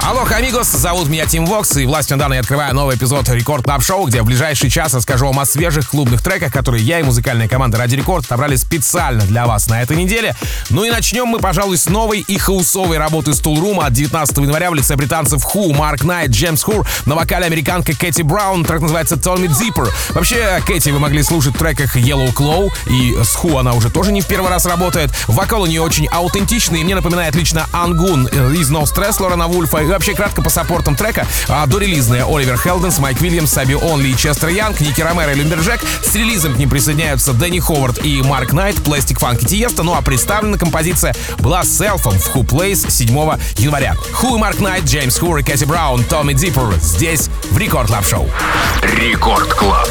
Алло, амигос, зовут меня Тим Вокс, и властью данной открываю новый эпизод Record Club Show, где в ближайший час расскажу вам о свежих клубных треках, которые я и музыкальная команда Radio Record отобрали специально для вас на этой неделе. Ну и начнем мы, пожалуй, с новой и хаусовой работы Toolroom а от 19 января в лице британцев Ху, Mark Knight, James Hurr, на вокале американка Кэти Браун, трек называется Tell Me. Вообще, Кэти вы могли слушать в треках Yellow Claw, и с Ху она уже тоже не в первый раз работает. Вокал у нее очень аутентичный, и мне напоминает лично Ангун из No Stress Лорана Вульфа, и вообще кратко по саппортам трека. А, дорелизные Оливер Хелденс, Майк Уильямс, Саби Онли и Честер Янг, Ники Ромеро и Люмберджек. С релизом к ним присоединяются Дэнни Ховард и Марк Найт, Пластик Фанк и Тиесто. Ну а представлена композиция была селфом в Who Plays 7 января. Ху и Марк Найт, Джеймс Хур и Кэти Браун, Томми Диппер здесь в Record Club Show. Рекорд Клаб.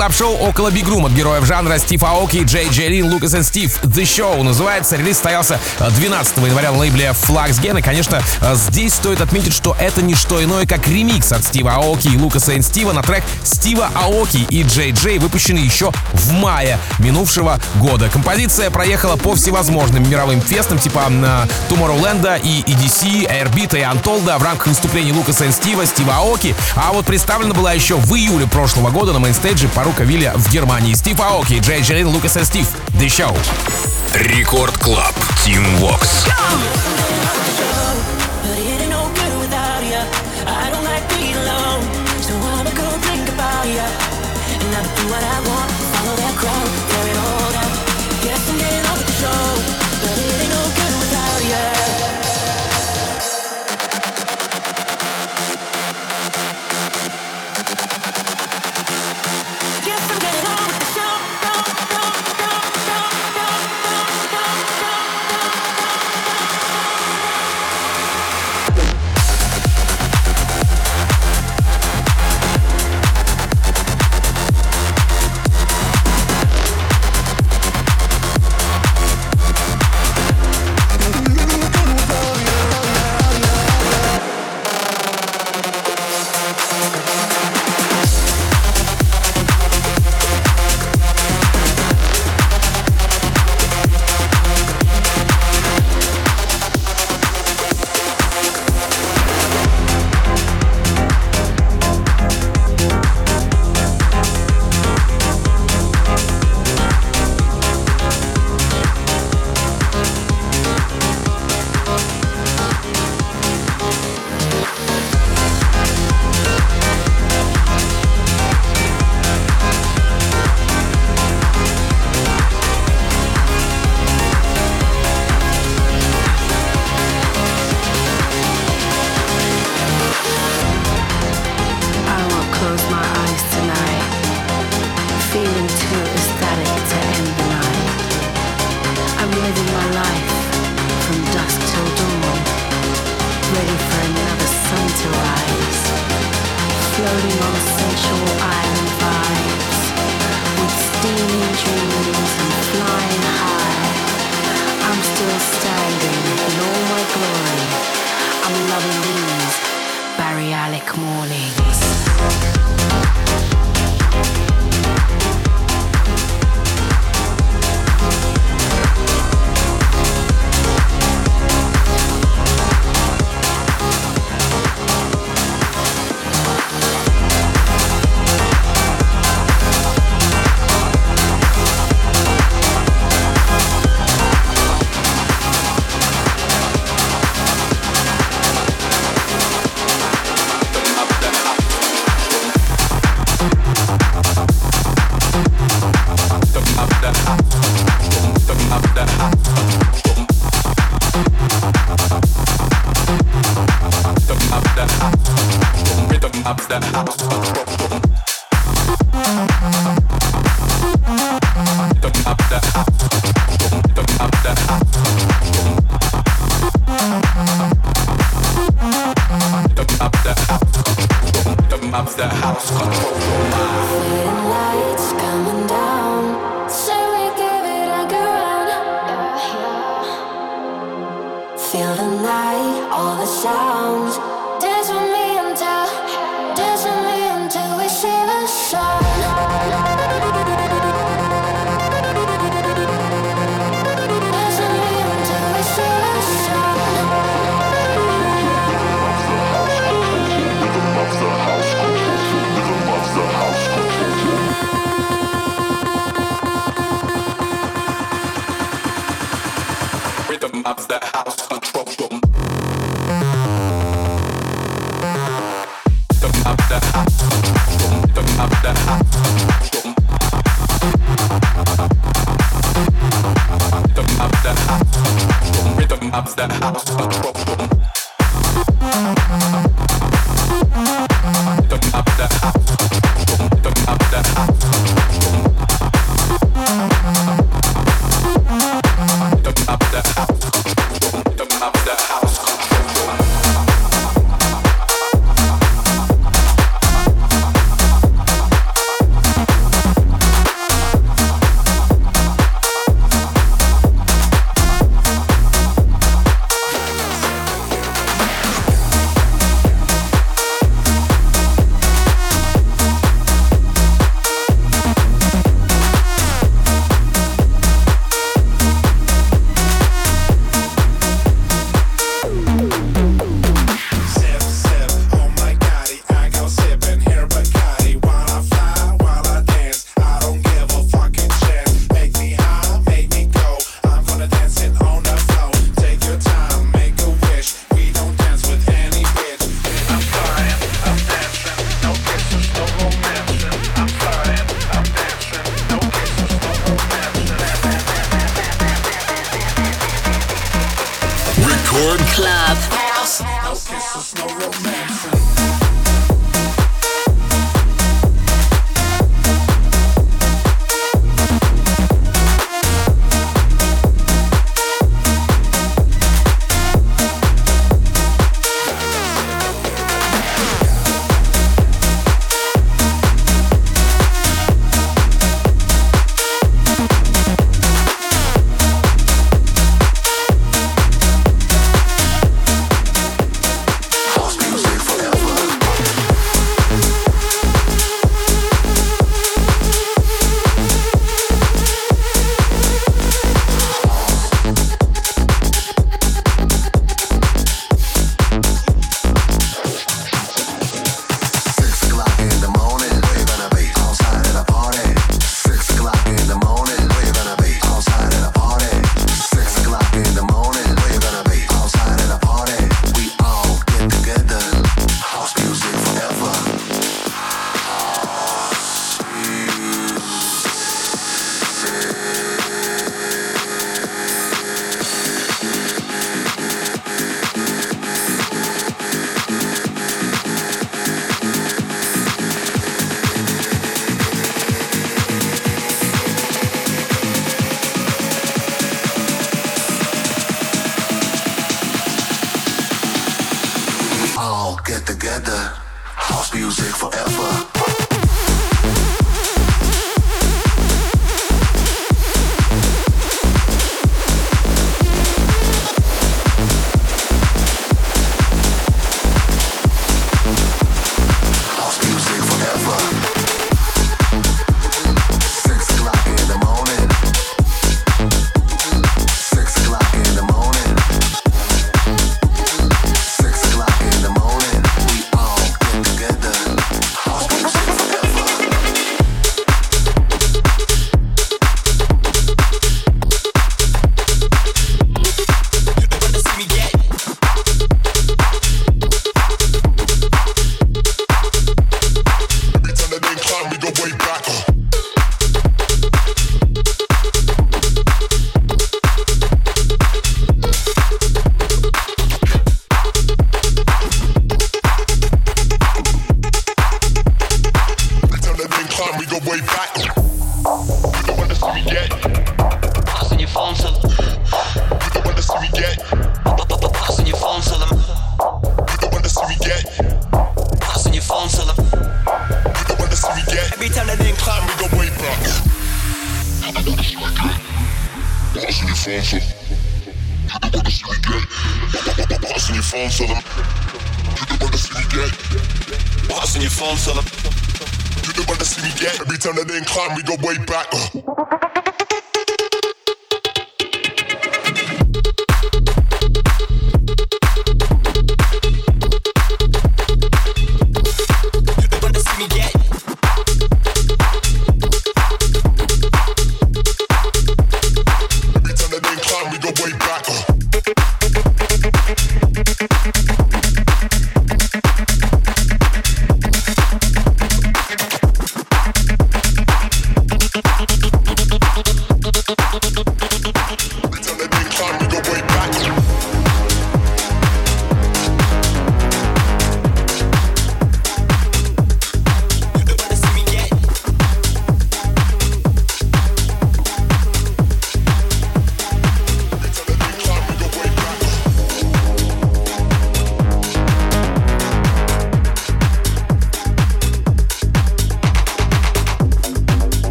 Продолжение рекорд клаб шоу около Big Room от героев жанра Стив Аоки, Джей Джейлин, Лукас и Стив. The Show называется. Релиз состоялся 12 января на лейбле Flux Gen. И, конечно, здесь стоит отметить, что это не что иное, как ремикс от Стива Аоки и Лукаса и Стива на трек Стива Аоки и Джей Джей, выпущенный еще в мае минувшего года. Композиция проехала по всевозможным мировым фестам, типа Tomorrowland и EDC, Airbeat и Untold в рамках выступлений Лукаса и Стива, Стива Аоки. А вот представлена была еще в июле прошлого года на мейнстейдже Parookaville в Германии. Стив Аоки, Джей Джерин, Лукас и Стив. The Show. Рекорд Клаб. Тим Вокс. what living that.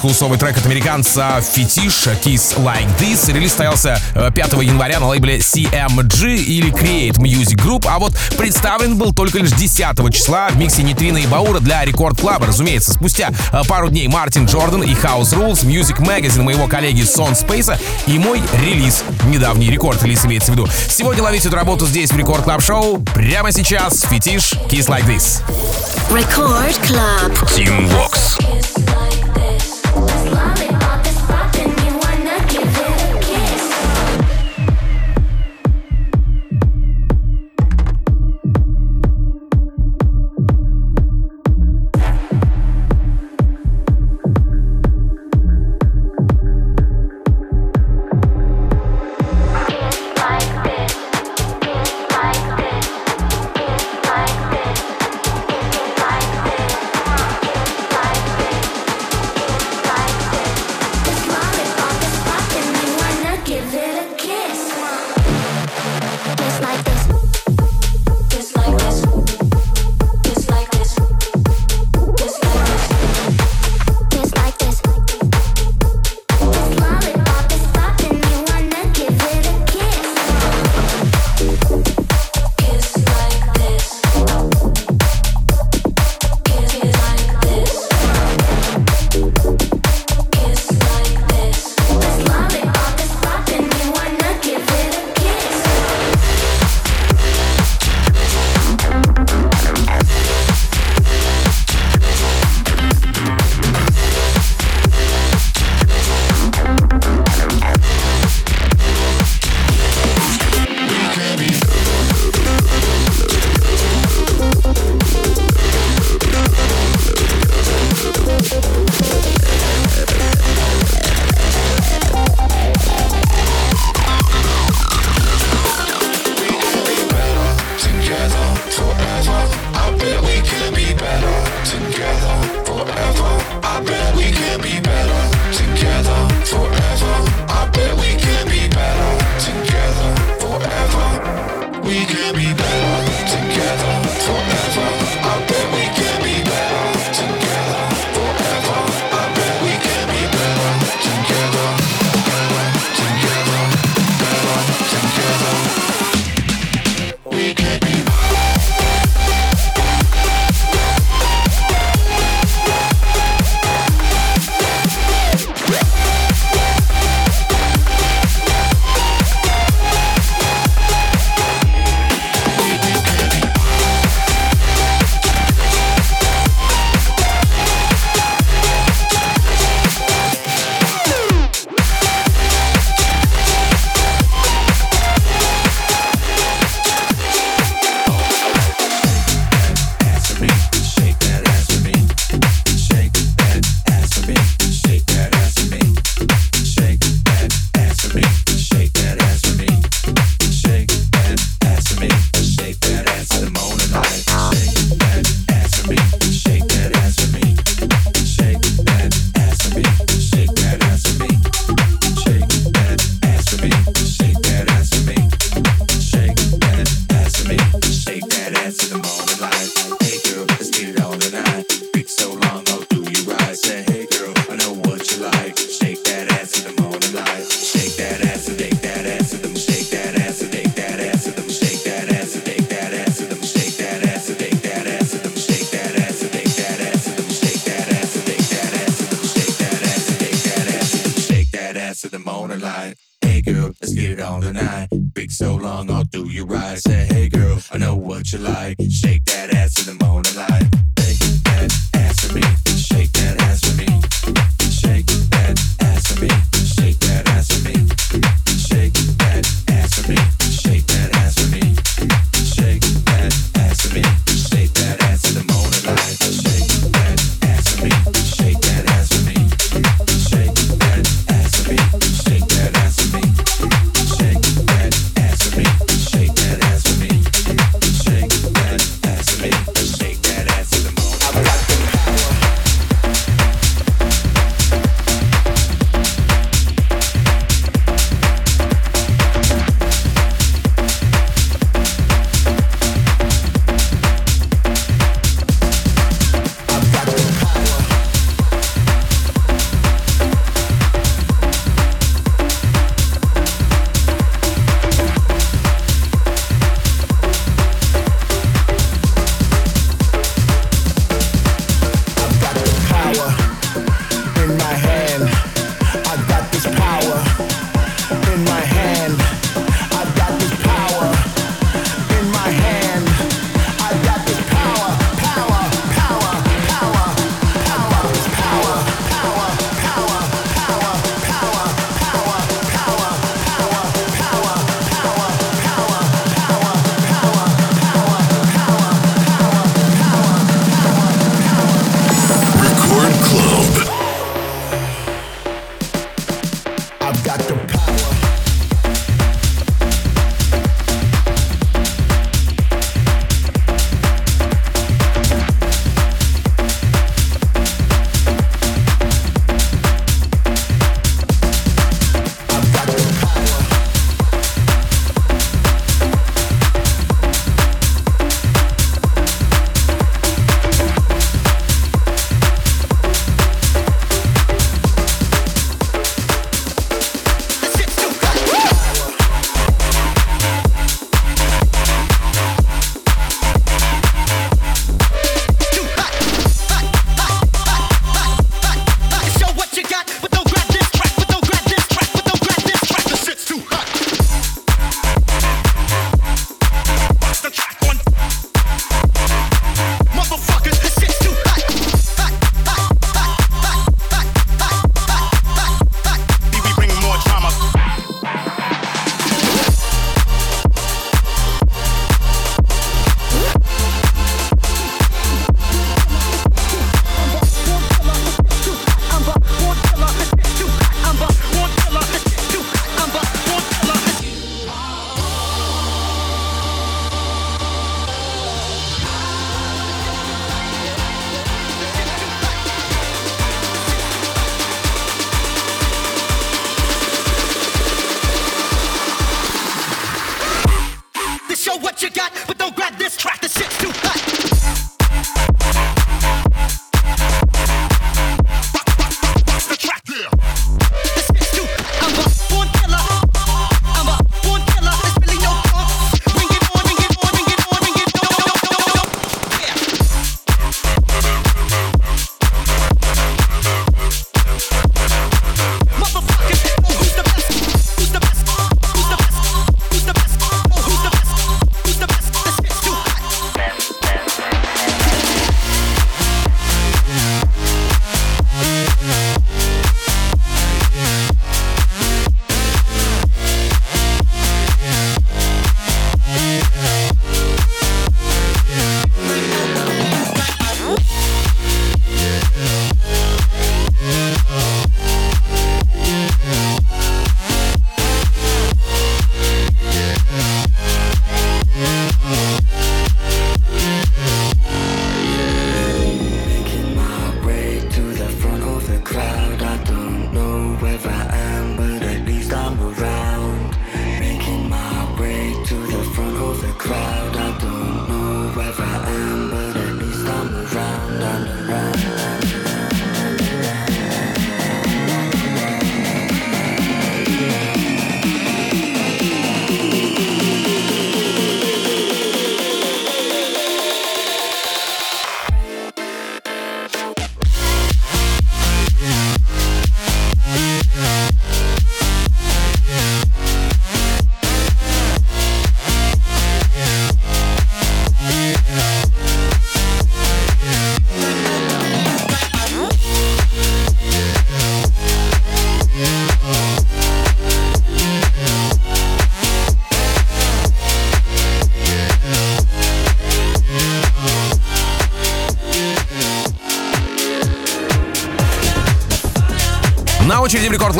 Бейс-хаусовый трек от американца Фетиш Kiss Like This. Релиз состоялся 5 э, января на лейбле CMG или Create Music Group, а вот представлен был только лишь 10 числа в миксе Нитрина и Баура для Record Club а. Разумеется, спустя э, пару дней Мартин Джордан и House Rules, Music Magazine моего коллеги Сон Спейса и мой релиз, недавний рекорд релиз имеется в виду. Сегодня ловите эту работу здесь в Record Club Show. Прямо сейчас Фетиш Kiss Like This. Record Club. Team Vox.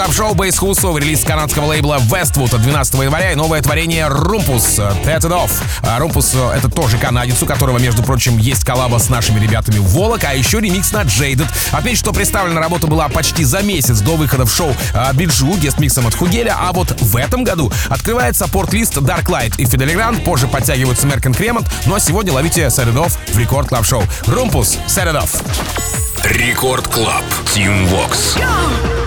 Очереди в рекорд клаб шоу Бейс Хусов, релиз канадского лейбла Westwood от 12 января и новое творение Rumpus Set It Off. Rumpus — это тоже канадец, у которого, между прочим, есть коллаба с нашими ребятами Волак, а еще ремикс на Jaded. Отмечу, что представлена работа была почти за месяц до выхода в шоу Биджу, гест-миксом от Хугеля, а вот в этом году открывает саппорт-лист Dark Light и Fidelity позже подтягиваются Мерк энд Кремонт, ну а сегодня ловите Set It Off в Record Club Show Rumpus Set It Off. Рекорд Клаб. Тим Вокс. Go!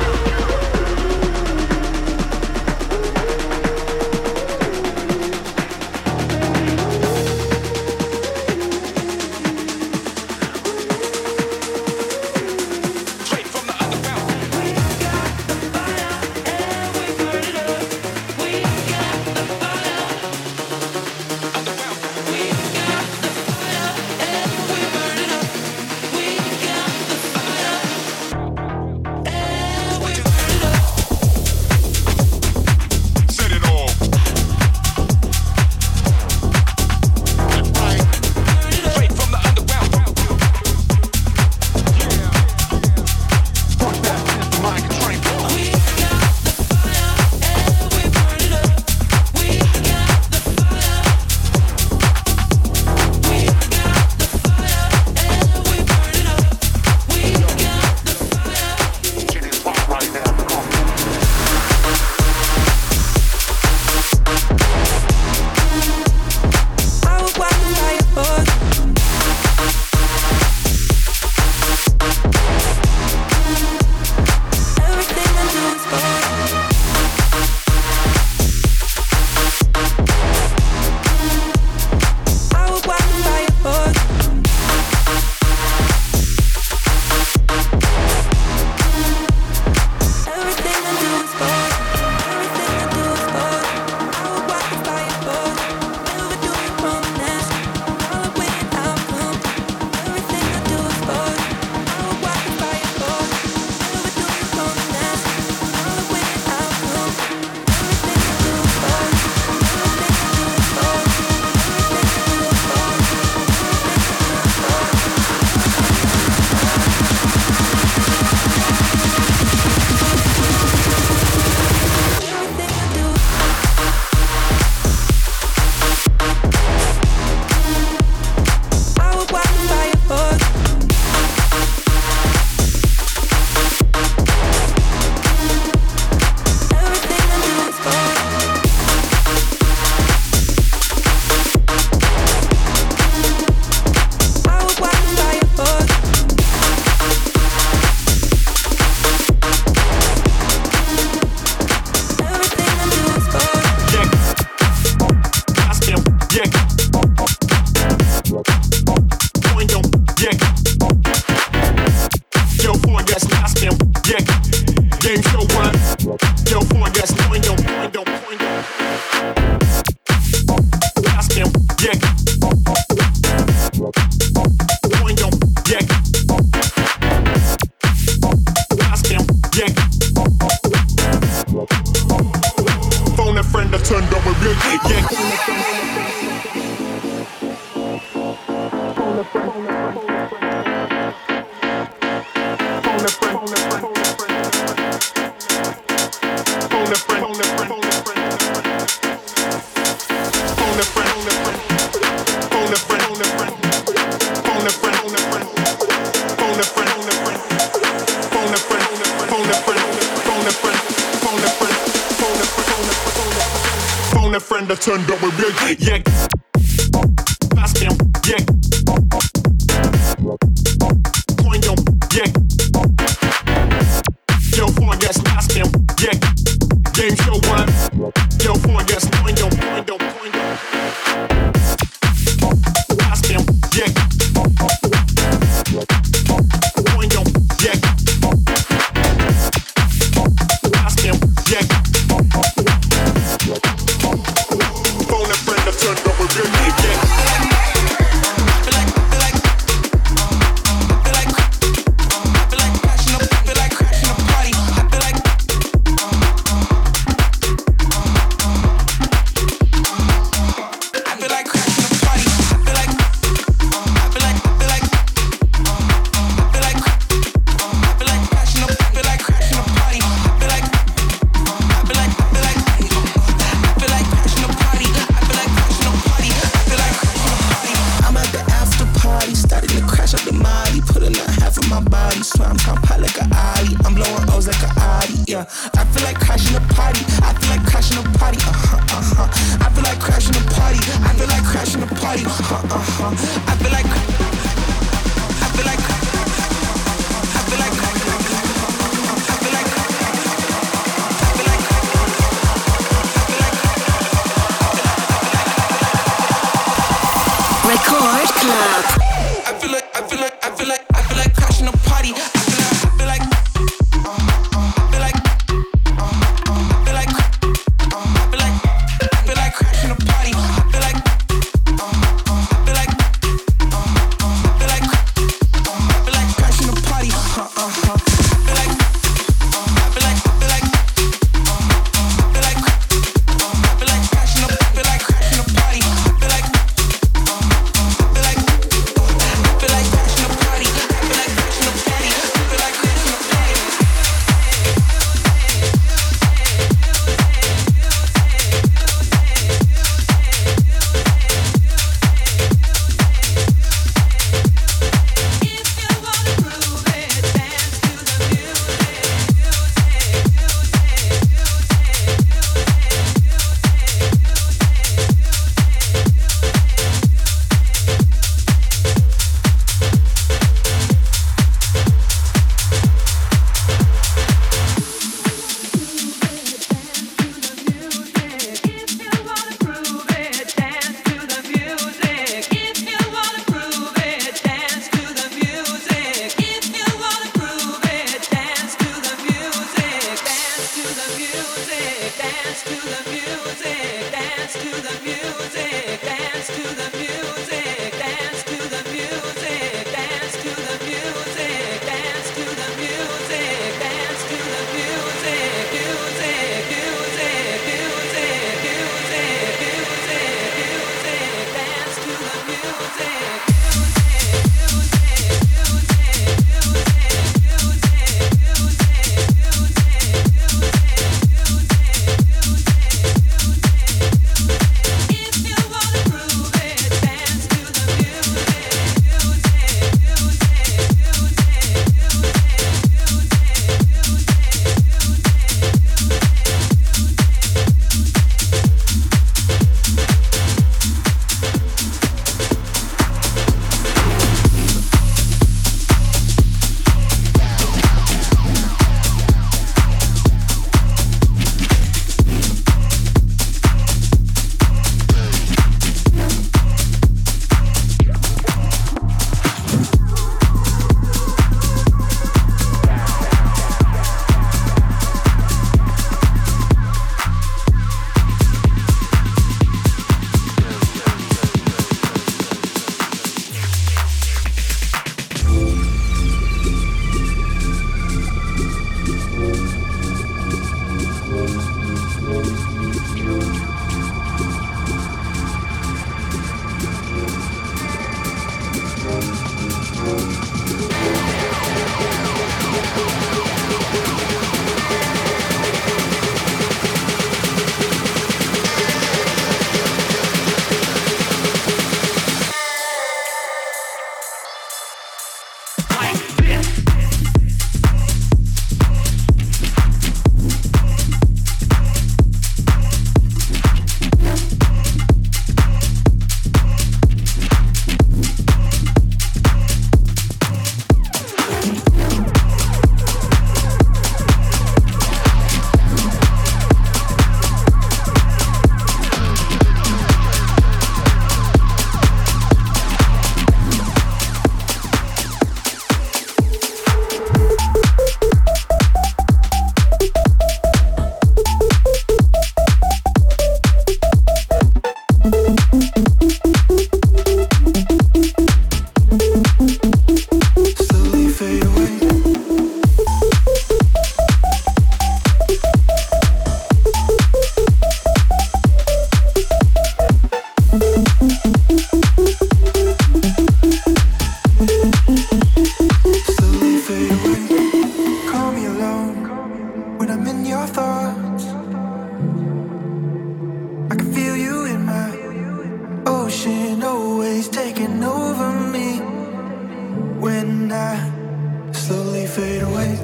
fade away.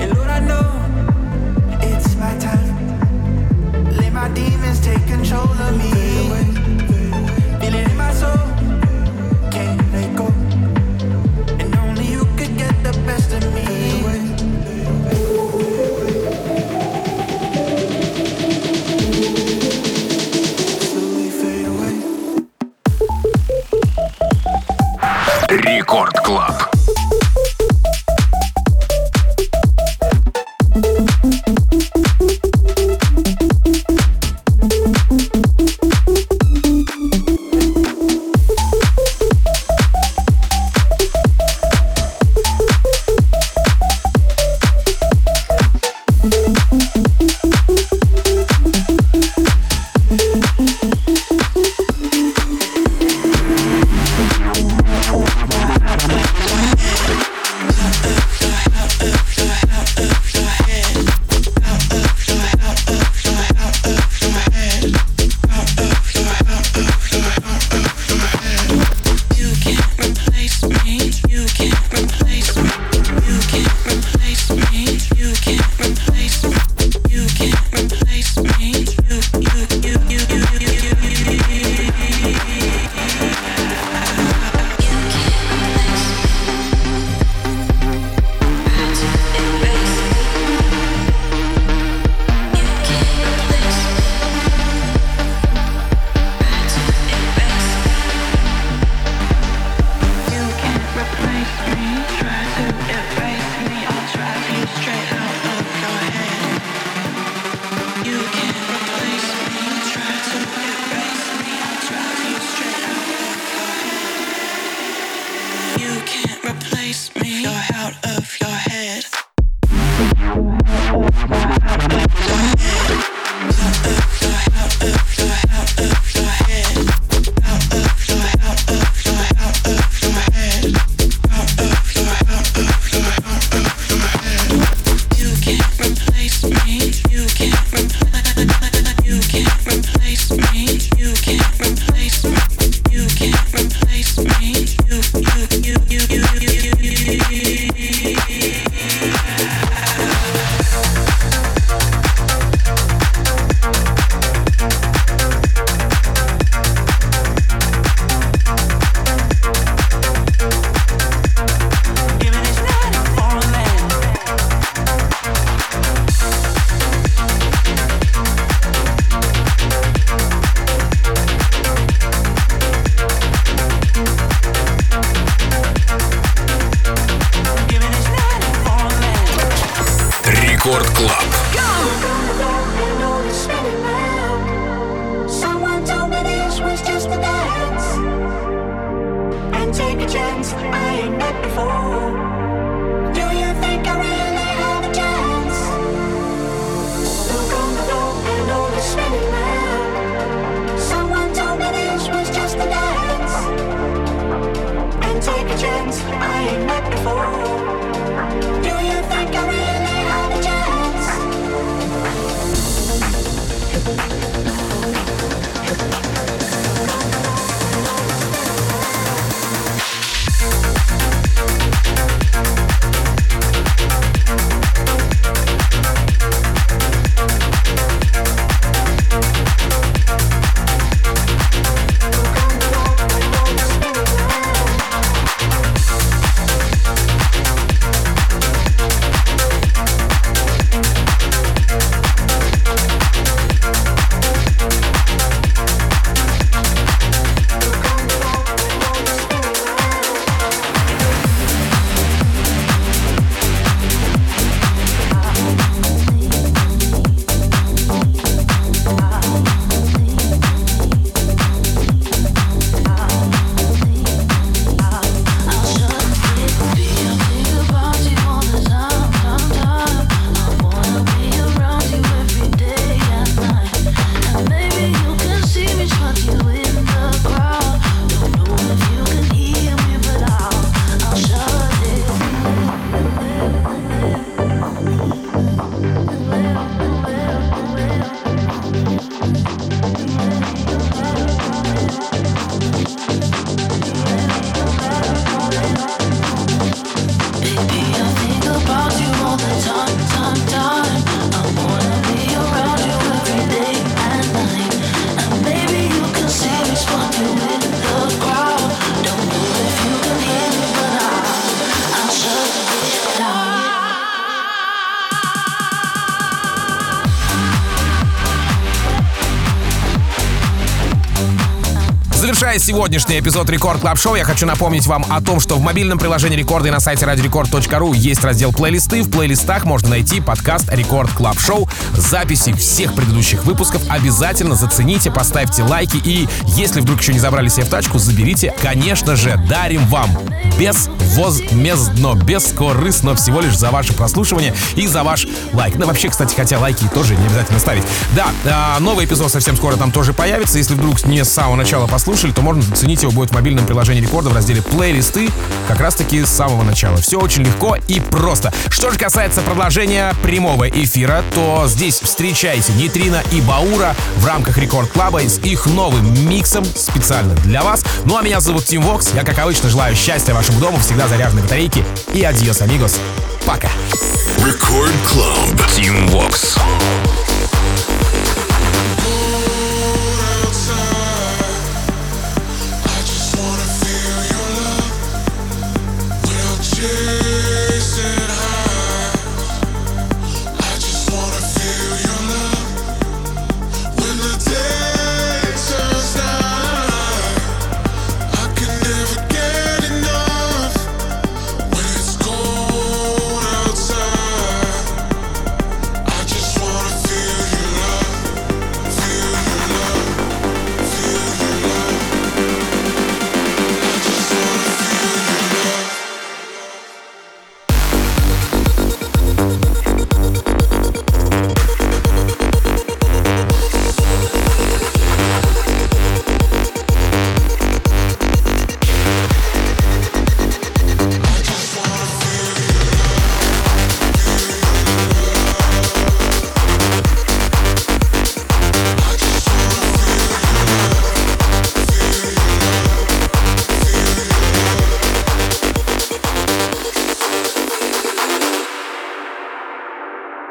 And Lord, I know it's my time. Let my demons take control of me. Завершая сегодняшний эпизод Record Club Show, я хочу напомнить вам о том, что в мобильном приложении Рекорда и на сайте radiorecord.ru есть раздел плейлисты. В плейлистах можно найти подкаст Record Club Show, записи всех предыдущих выпусков. Обязательно зацените, поставьте лайки и, если вдруг еще не забрали себе в тачку, заберите. Конечно же, дарим вам безвозмездно, бескорыстно всего лишь за ваше прослушивание и за ваш лайк. Ну, вообще, кстати, хотя лайки тоже не обязательно ставить. Да, а, новый эпизод совсем скоро там тоже появится. Если вдруг не с самого начала послушали, то можно заценить его будет в мобильном приложении рекорда в разделе плейлисты, как раз таки с самого начала. Все очень легко и просто. Что же касается продолжения прямого эфира, то здесь встречайте Нитрина и Баура в рамках Record Club а с их новым миксом специально для вас. Ну а меня зовут Тим Вокс. Я, как обычно, желаю счастья вашему дому, всегда заряженной батарейки. И adiós, amigos. Пока. Record Club. Team Vox.